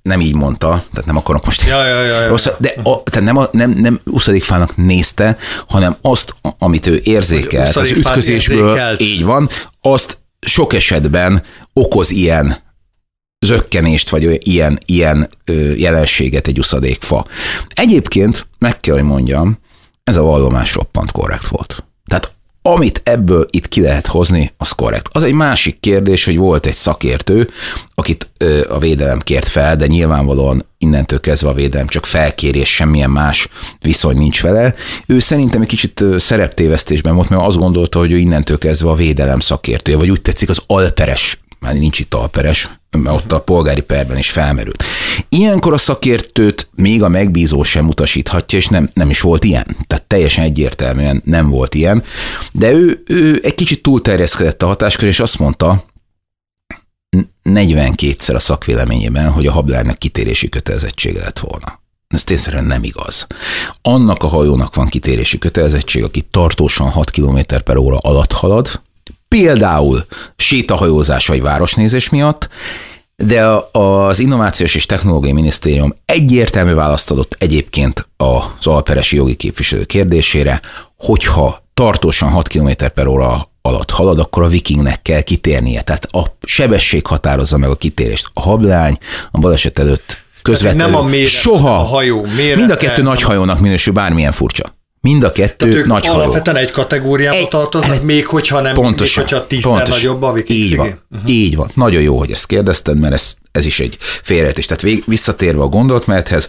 nem így mondta, tehát nem akarok most ja, ja, ja, ja. rossz, de a, tehát nem, a, nem, nem fának nézte, hanem azt, amit ő érzékelt az ütközésből, érzékelt. így van, azt sok esetben okoz ilyen zökkenést, vagy ilyen, ilyen jelenséget egy uszadékfa. Egyébként meg kell, hogy mondjam, ez a vallomás roppant korrekt volt. Tehát amit ebből itt ki lehet hozni, az korrekt. Az egy másik kérdés, hogy volt egy szakértő, akit a védelem kért fel, de nyilvánvalóan innentől kezdve a védelem csak felkérés, semmilyen más viszony nincs vele. Ő szerintem egy kicsit szereptévesztésben volt, mert azt gondolta, hogy ő innentől kezdve a védelem szakértője, vagy úgy tetszik az alperes már nincs itt alperes, mert ott a polgári perben is felmerült. Ilyenkor a szakértőt még a megbízó sem utasíthatja, és nem, nem is volt ilyen. Tehát teljesen egyértelműen nem volt ilyen. De ő, ő egy kicsit túlterjeszkedett a hatáskör, és azt mondta, 42-szer a szakvéleményében, hogy a hablárnak kitérési kötelezettsége lett volna. Ez tényszerűen nem igaz. Annak a hajónak van kitérési kötelezettség, aki tartósan 6 km per óra alatt halad, például sétahajózás vagy városnézés miatt, de az Innovációs és Technológiai Minisztérium egyértelmű választ adott egyébként az alperesi jogi képviselő kérdésére, hogyha tartósan 6 km per óra alatt halad, akkor a vikingnek kell kitérnie. Tehát a sebesség határozza meg a kitérést. A hablány a baleset előtt közvetlenül nem a mérete, soha, a hajó mérete, mind a kettő nagy hajónak minősül bármilyen furcsa. Mind a kettő Tehát ők nagy hajó. alapvetően egy kategóriába egy, tartoznak, egy, még hogyha nem, pontosan, még hogyha tízszer pontosan. nagyobb a viking Így van, uh-huh. így van. Nagyon jó, hogy ezt kérdezted, mert ez, ez is egy félretés. Tehát vég, visszatérve a gondolatmenethez,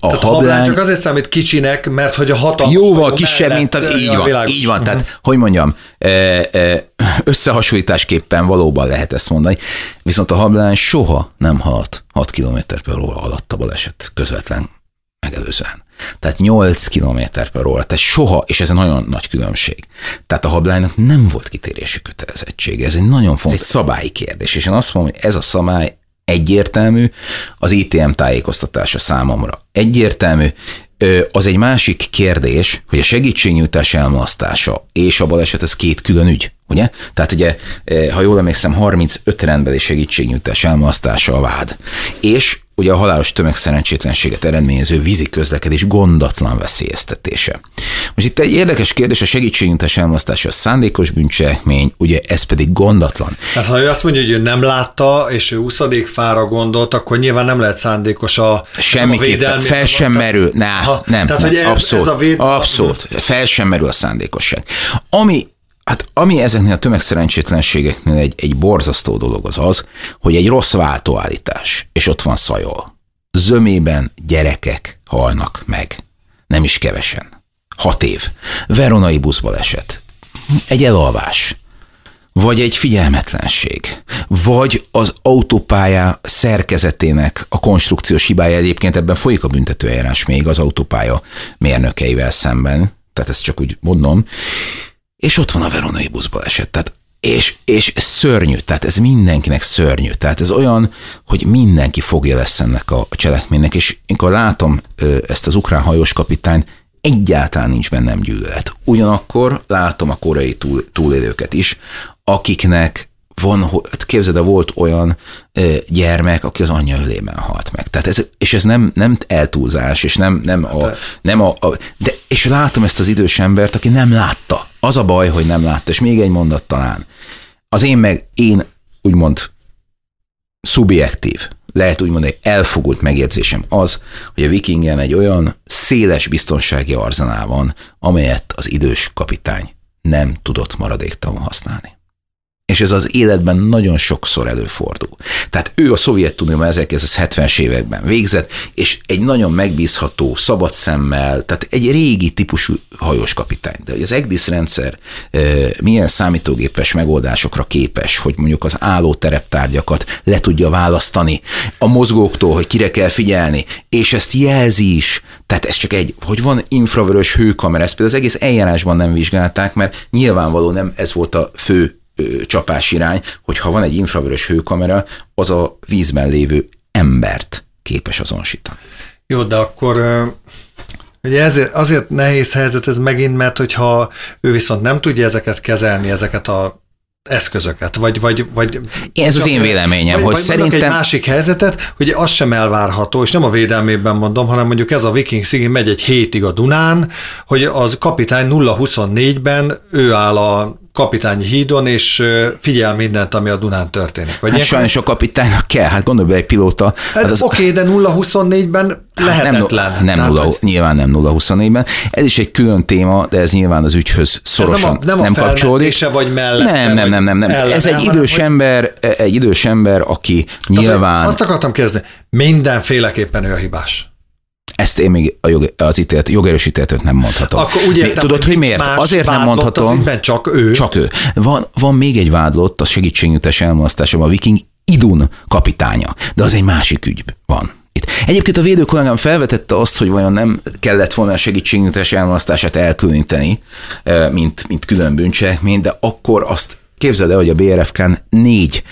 a Tehát hablány... csak azért számít kicsinek, mert hogy a hatalmas... Jóval kisebb, mint a... Így van, világos. így van. Uh-huh. Tehát, mhm. hogy mondjam, e, e, összehasonlításképpen valóban lehet ezt mondani, viszont a hablány soha nem halt 6 km per óra alatt a baleset közvetlen megelőzően. Tehát 8 km per óra, tehát soha, és ez egy nagyon nagy különbség. Tehát a hablánynak nem volt kitérési kötelezettsége, ez egy nagyon fontos egy szabályi kérdés, és én azt mondom, hogy ez a szabály egyértelmű, az ITM tájékoztatása számomra egyértelmű, az egy másik kérdés, hogy a segítségnyújtás elmulasztása és a baleset, ez két külön ügy, ugye? Tehát ugye, ha jól emlékszem, 35 rendbeli segítségnyújtás elmulasztása a vád. És ugye a halálos tömegszerencsétlenséget eredményező vízi közlekedés gondatlan veszélyeztetése. Most itt egy érdekes kérdés, a segítségnyújtás elmasztása a szándékos bűncselekmény, ugye ez pedig gondatlan. Tehát ha ő azt mondja, hogy ő nem látta, és ő fára gondolt, akkor nyilván nem lehet szándékos a Semmiképpen, fel sem merül, ná, ha, nem, tehát, nem, hogy ez, abszolút, ez a véd... abszolút, fel sem merül a szándékosság. Ami Hát ami ezeknél a tömegszerencsétlenségeknél egy, egy borzasztó dolog az az, hogy egy rossz váltóállítás, és ott van szajol. Zömében gyerekek halnak meg. Nem is kevesen. Hat év. Veronai buszbaleset. Egy elalvás. Vagy egy figyelmetlenség. Vagy az autópálya szerkezetének a konstrukciós hibája egyébként ebben folyik a büntetőeljárás még az autópálya mérnökeivel szemben. Tehát ezt csak úgy mondom és ott van a veronai buszbaleset. Tehát és, és szörnyű, tehát ez mindenkinek szörnyű. Tehát ez olyan, hogy mindenki fogja lesz ennek a cselekménynek, és amikor látom ezt az ukrán hajós kapitányt, egyáltalán nincs bennem gyűlölet. Ugyanakkor látom a koreai túl, túlélőket is, akiknek van, hát képzeld, volt olyan gyermek, aki az anyja ölében halt meg. Tehát ez, és ez nem, nem eltúlzás, és nem, nem, a, nem a, a, de, és látom ezt az idős embert, aki nem látta. Az a baj, hogy nem látta. És még egy mondat talán. Az én meg, én úgymond szubjektív, lehet úgy mondani, elfogult megjegyzésem az, hogy a vikingen egy olyan széles biztonsági arzenál van, amelyet az idős kapitány nem tudott maradéktalan használni és ez az életben nagyon sokszor előfordul. Tehát ő a Szovjetunióban 1970-es években végzett, és egy nagyon megbízható, szabad szemmel, tehát egy régi típusú hajós kapitány. De hogy az EGDIS rendszer milyen számítógépes megoldásokra képes, hogy mondjuk az álló tereptárgyakat le tudja választani a mozgóktól, hogy kire kell figyelni, és ezt jelzi is. Tehát ez csak egy, hogy van infravörös hőkamera, ezt például az egész eljárásban nem vizsgálták, mert nyilvánvaló nem ez volt a fő csapás irány, hogyha van egy infravörös hőkamera, az a vízben lévő embert képes azonosítani. Jó, de akkor Ugye ezért, azért nehéz helyzet ez megint, mert hogyha ő viszont nem tudja ezeket kezelni, ezeket a eszközöket, vagy... vagy, vagy Ez az én véleményem, vagy, hogy vagy szerintem... egy másik helyzetet, hogy az sem elvárható, és nem a védelmében mondom, hanem mondjuk ez a Viking Szigin megy egy hétig a Dunán, hogy az kapitány 0-24-ben ő áll a kapitányi hídon, és figyel mindent, ami a Dunán történik. Vagy hát sajnos a kapitánynak kell, hát gondolj be egy pilóta. Hát az oké, de 0-24-ben lehetetlen. Nem, nem, nulla, hogy... nyilván nem 0-24-ben. Ez is egy külön téma, de ez nyilván az ügyhöz szorosan ez nem, a, nem, nem kapcsolódik. vagy mellett. Nem, nem, nem, nem. nem. Ellen, ez egy idős hogy... ember, egy idős ember, aki Tehát, nyilván... Azt akartam kérdezni, mindenféleképpen ő a hibás. Ezt én még a jog, az ítélet, jogerősítéletet nem mondhatom. Akkor úgy értem, Tudod, hogy, hogy miért? Azért nem mondhatom. Az csak ő. Csak ő. Van, van még egy vádlott a segítségnyújtás elmulasztásában a Viking Idun kapitánya, de az egy másik ügy van. Itt. Egyébként a védő kollégám felvetette azt, hogy vajon nem kellett volna a segítségnyújtás elmulasztását elkülöníteni, mint, mint külön bűncselekmény, de akkor azt képzeld el, hogy a BRFK-n négy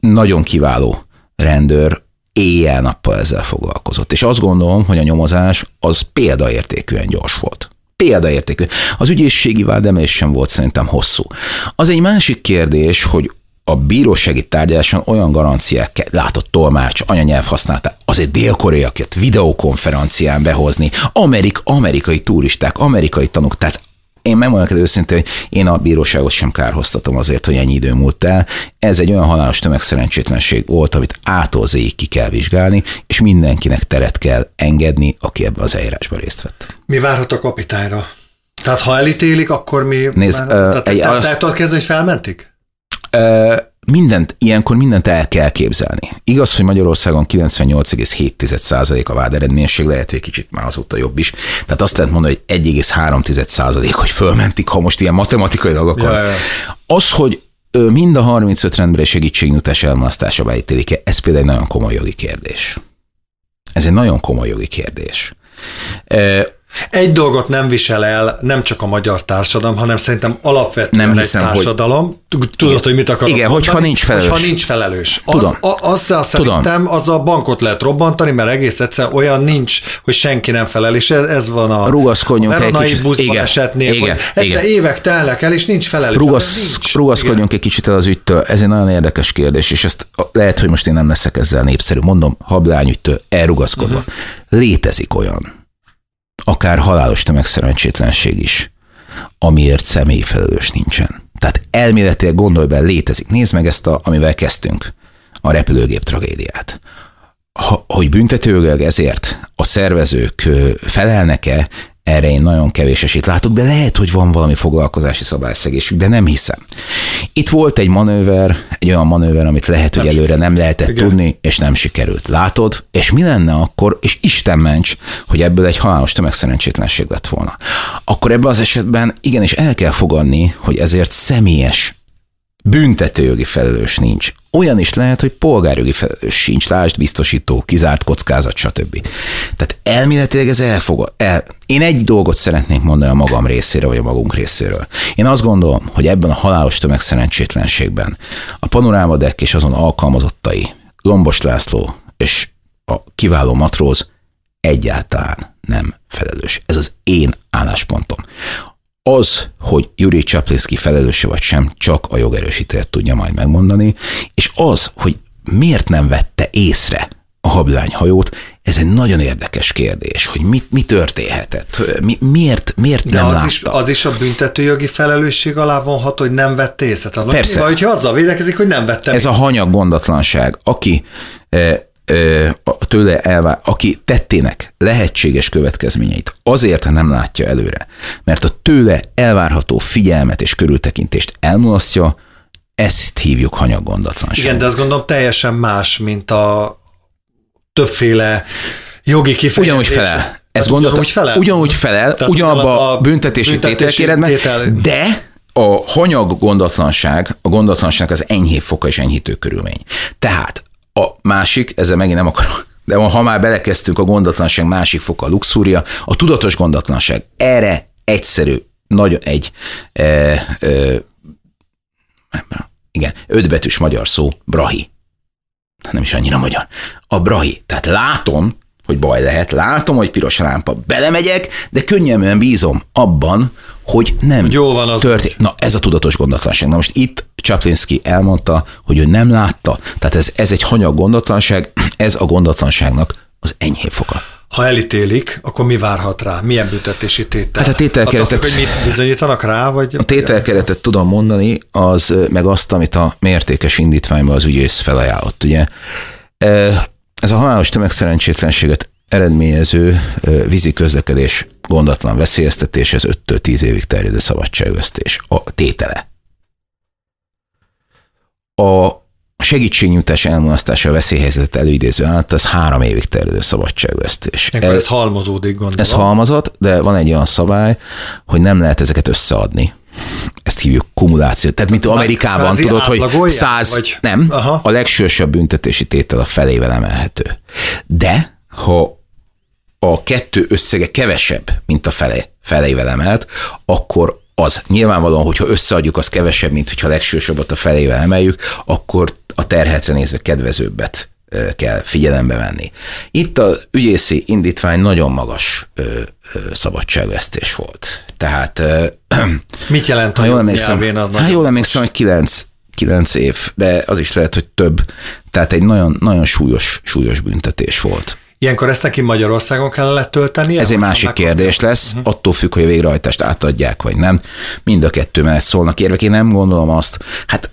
nagyon kiváló rendőr éjjel-nappal ezzel foglalkozott. És azt gondolom, hogy a nyomozás az példaértékűen gyors volt. Példaértékű. Az ügyészségi vádemelés sem volt szerintem hosszú. Az egy másik kérdés, hogy a bírósági tárgyaláson olyan garanciák látott tolmács, anyanyelv használta, azért dél-koreaket videokonferencián behozni, Amerik, amerikai turisták, amerikai tanúk, tehát én megmondom őszintén, hogy én a bíróságot sem kárhoztatom azért, hogy ennyi idő múlt el. Ez egy olyan halálos tömegszerencsétlenség volt, amit ától ki kell vizsgálni, és mindenkinek teret kell engedni, aki ebben az eljárásban részt vett. Mi várhat a kapitányra? Tehát ha elítélik, akkor mi... Nézd, már, uh, tehát, egy, tehát az... tudod kezdeni, hogy felmentik? Mindent, ilyenkor mindent el kell képzelni. Igaz, hogy Magyarországon 98,7% a vád eredményesség, lehet, hogy kicsit már azóta jobb is. Tehát azt lehet mondani, hogy 1,3% hogy fölmentik, ha most ilyen matematikai dolgok ja, ja. Az, hogy mind a 35 rendbeli segítségnyújtás elmulasztása beítélik ez például egy nagyon komoly jogi kérdés. Ez egy nagyon komoly jogi kérdés. Egy dolgot nem visel el nem csak a magyar társadalom, hanem szerintem alapvetően nem hiszem, egy társadalom. Hogy... Tudod, hogy mit akarok Igen, mondani? hogyha nincs felelős. Hogyha nincs felelős. Tudom. Az, az, az szerintem az a bankot lehet robbantani, mert egész egyszer olyan nincs, hogy senki nem felel, és ez, ez van a, rugaszkodjunk a egy kicsit. Igen, esetnél, igen, hogy egyszer igen. évek telnek el, és nincs felelős. Rugasz, nincs. Rugaszkodjunk igen. egy kicsit el az ügytől. Ez egy nagyon érdekes kérdés, és ezt lehet, hogy most én nem leszek ezzel népszerű. Mondom, hablányügytől elrugaszkodva. Uh-huh. Létezik olyan, akár halálos tömegszerencsétlenség is, amiért személyfelelős nincsen. Tehát elméletileg gondolj be, létezik. Nézd meg ezt, a, amivel kezdtünk, a repülőgép tragédiát. Ha, hogy büntetőleg ezért a szervezők felelnek-e, erre én nagyon kevés esélyt látok, de lehet, hogy van valami foglalkozási szabályszegésük, de nem hiszem. Itt volt egy manőver, egy olyan manőver, amit lehet, hogy előre nem lehetett Igen. tudni, és nem sikerült. Látod? És mi lenne akkor, és Isten ments, hogy ebből egy halálos tömegszerencsétlenség lett volna. Akkor ebben az esetben igenis el kell fogadni, hogy ezért személyes büntetőjogi felelős nincs. Olyan is lehet, hogy polgárjogi felelős sincs, lásd, biztosító, kizárt kockázat, stb. Tehát elméletileg ez elfogad. El. Én egy dolgot szeretnék mondani a magam részéről, vagy a magunk részéről. Én azt gondolom, hogy ebben a halálos tömegszerencsétlenségben a panorámadek és azon alkalmazottai, Lombos László és a kiváló matróz egyáltalán nem felelős. Ez az én álláspontom. Az, hogy Yuri Csaplinski felelőse vagy sem, csak a jogerősítélet tudja majd megmondani, és az, hogy miért nem vette észre a hablányhajót, ez egy nagyon érdekes kérdés, hogy mi, mi történhetett, mi, miért, miért De nem az látta. Is, az is a büntetőjogi felelősség alá vonhat, hogy nem vette észre. Tehát Persze. Vagy hogyha azzal védekezik, hogy nem vette Ez észre. a hanyag gondatlanság. Aki eh, tőle elvár, aki tettének lehetséges következményeit azért nem látja előre, mert a tőle elvárható figyelmet és körültekintést elmulasztja, ezt hívjuk hanyaggondatlanság. Igen, de azt gondolom teljesen más, mint a többféle jogi kifejezés. Ugyanúgy felel. Ez gondoltam, ugyanúgy felel. Ugyanúgy felel, ugyanabba a büntetési, büntetési tételkéredben, tétel... de a hanyag gondatlanság, a gondatlanság az enyhébb foka és enyhítő körülmény. Tehát a másik, ezzel megint nem akarok, de ha már belekezdtünk a gondatlanság másik foka, a luxúria, a tudatos gondatlanság. Erre egyszerű, nagyon egy, e, e, igen, ötbetűs magyar szó, brahi. Nem is annyira magyar. A brahi. Tehát látom, hogy baj lehet, látom, hogy piros lámpa, belemegyek, de könnyelműen bízom abban, hogy nem Hogy jól van az történt. Na, ez a tudatos gondatlanság. Na most itt Csaplinski elmondta, hogy ő nem látta. Tehát ez, ez egy hanyag gondatlanság, ez a gondatlanságnak az enyhébb foka. Ha elítélik, akkor mi várhat rá? Milyen büntetési tétel? Hát a tételkeretet- függ, hogy mit bizonyítanak rá, vagy... A tételkeretet tudom mondani, az meg azt, amit a mértékes indítványban az ügyész felajánlott. Ugye ez a halálos tömegszerencsétlenséget eredményező vízi közlekedés gondatlan veszélyeztetés, ez 5-től 10 évig terjedő szabadságvesztés. A tétele. A segítségnyújtás elmulasztása a veszélyhelyzetet előidéző által, ez három évig terjedő szabadságvesztés. Ilyenkor ez halmozódik, gondolom. Ez halmazat, de van egy olyan szabály, hogy nem lehet ezeket összeadni. Ezt hívjuk kumuláció. Tehát, mint Amerikában, kvázi tudod, hogy száz, vagy- nem, Aha. a legsősebb büntetési tétel a felével emelhető. De, ha a kettő összege kevesebb, mint a fele, felével emelt, akkor az nyilvánvalóan, hogyha összeadjuk, az kevesebb, mint hogyha a legsősabbat a felével emeljük, akkor a terhetre nézve kedvezőbbet kell figyelembe venni. Itt a ügyészi indítvány nagyon magas szabadságvesztés volt. Tehát Mit jelent a jól emlékszem, az hát jól emlékszem, hogy kilenc, kilenc év, de az is lehet, hogy több. Tehát egy nagyon, nagyon súlyos, súlyos büntetés volt. Ilyenkor ezt neki Magyarországon kellett tölteni? Ez egy másik kérdés lesz, Mhm. attól függ, hogy a végrehajtást átadják, vagy nem. Mind a kettő mellett szólnak érvek. Én nem gondolom azt, hát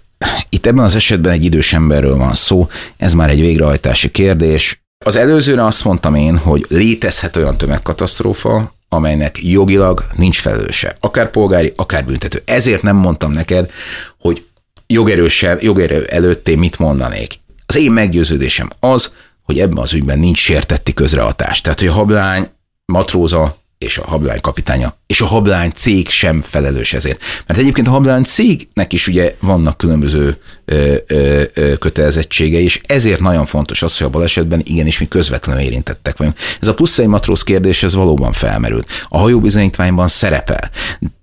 itt ebben az esetben egy idős emberről van szó, ez már egy végrehajtási kérdés. Az előzőre azt mondtam én, hogy létezhet olyan tömegkatasztrófa, amelynek jogilag nincs felelőse, akár polgári, akár büntető. Ezért nem mondtam neked, hogy jogerősen, jogerő előtt én mit mondanék. Az én meggyőződésem az, hogy ebben az ügyben nincs sértetti közrehatás. Tehát, hogy a hablány matróza és a hablány kapitánya, és a hablány cég sem felelős ezért. Mert egyébként a hablány cégnek is ugye vannak különböző ö, ö, ö, kötelezettségei, és ezért nagyon fontos az, hogy a balesetben igenis mi közvetlenül érintettek vagyunk. Ez a plusz egy matróz kérdés, ez valóban felmerült. A hajóbizonyítványban szerepel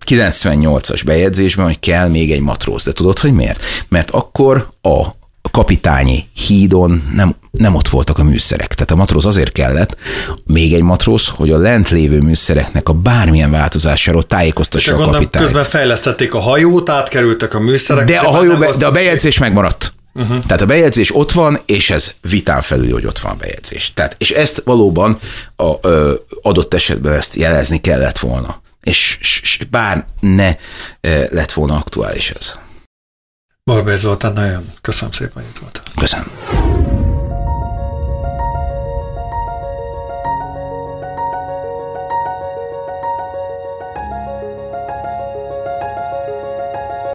98-as bejegyzésben, hogy kell még egy matróz. De tudod, hogy miért? Mert akkor a kapitányi hídon nem, nem ott voltak a műszerek. Tehát a matróz azért kellett, még egy matróz, hogy a lent lévő műszereknek a bármilyen változásáról tájékoztassa a kapitányt. közben fejlesztették a hajót, átkerültek a műszerek. De a, hajó, be, de a bejegyzés megmaradt. Uh-huh. Tehát a bejegyzés ott van, és ez vitán felül, hogy ott van a bejegyzés. Tehát, és ezt valóban a ö, adott esetben ezt jelezni kellett volna. És, és, és bár ne ö, lett volna aktuális ez. Barbér Zoltán, nagyon köszönöm szépen, hogy itt voltál. Köszönöm.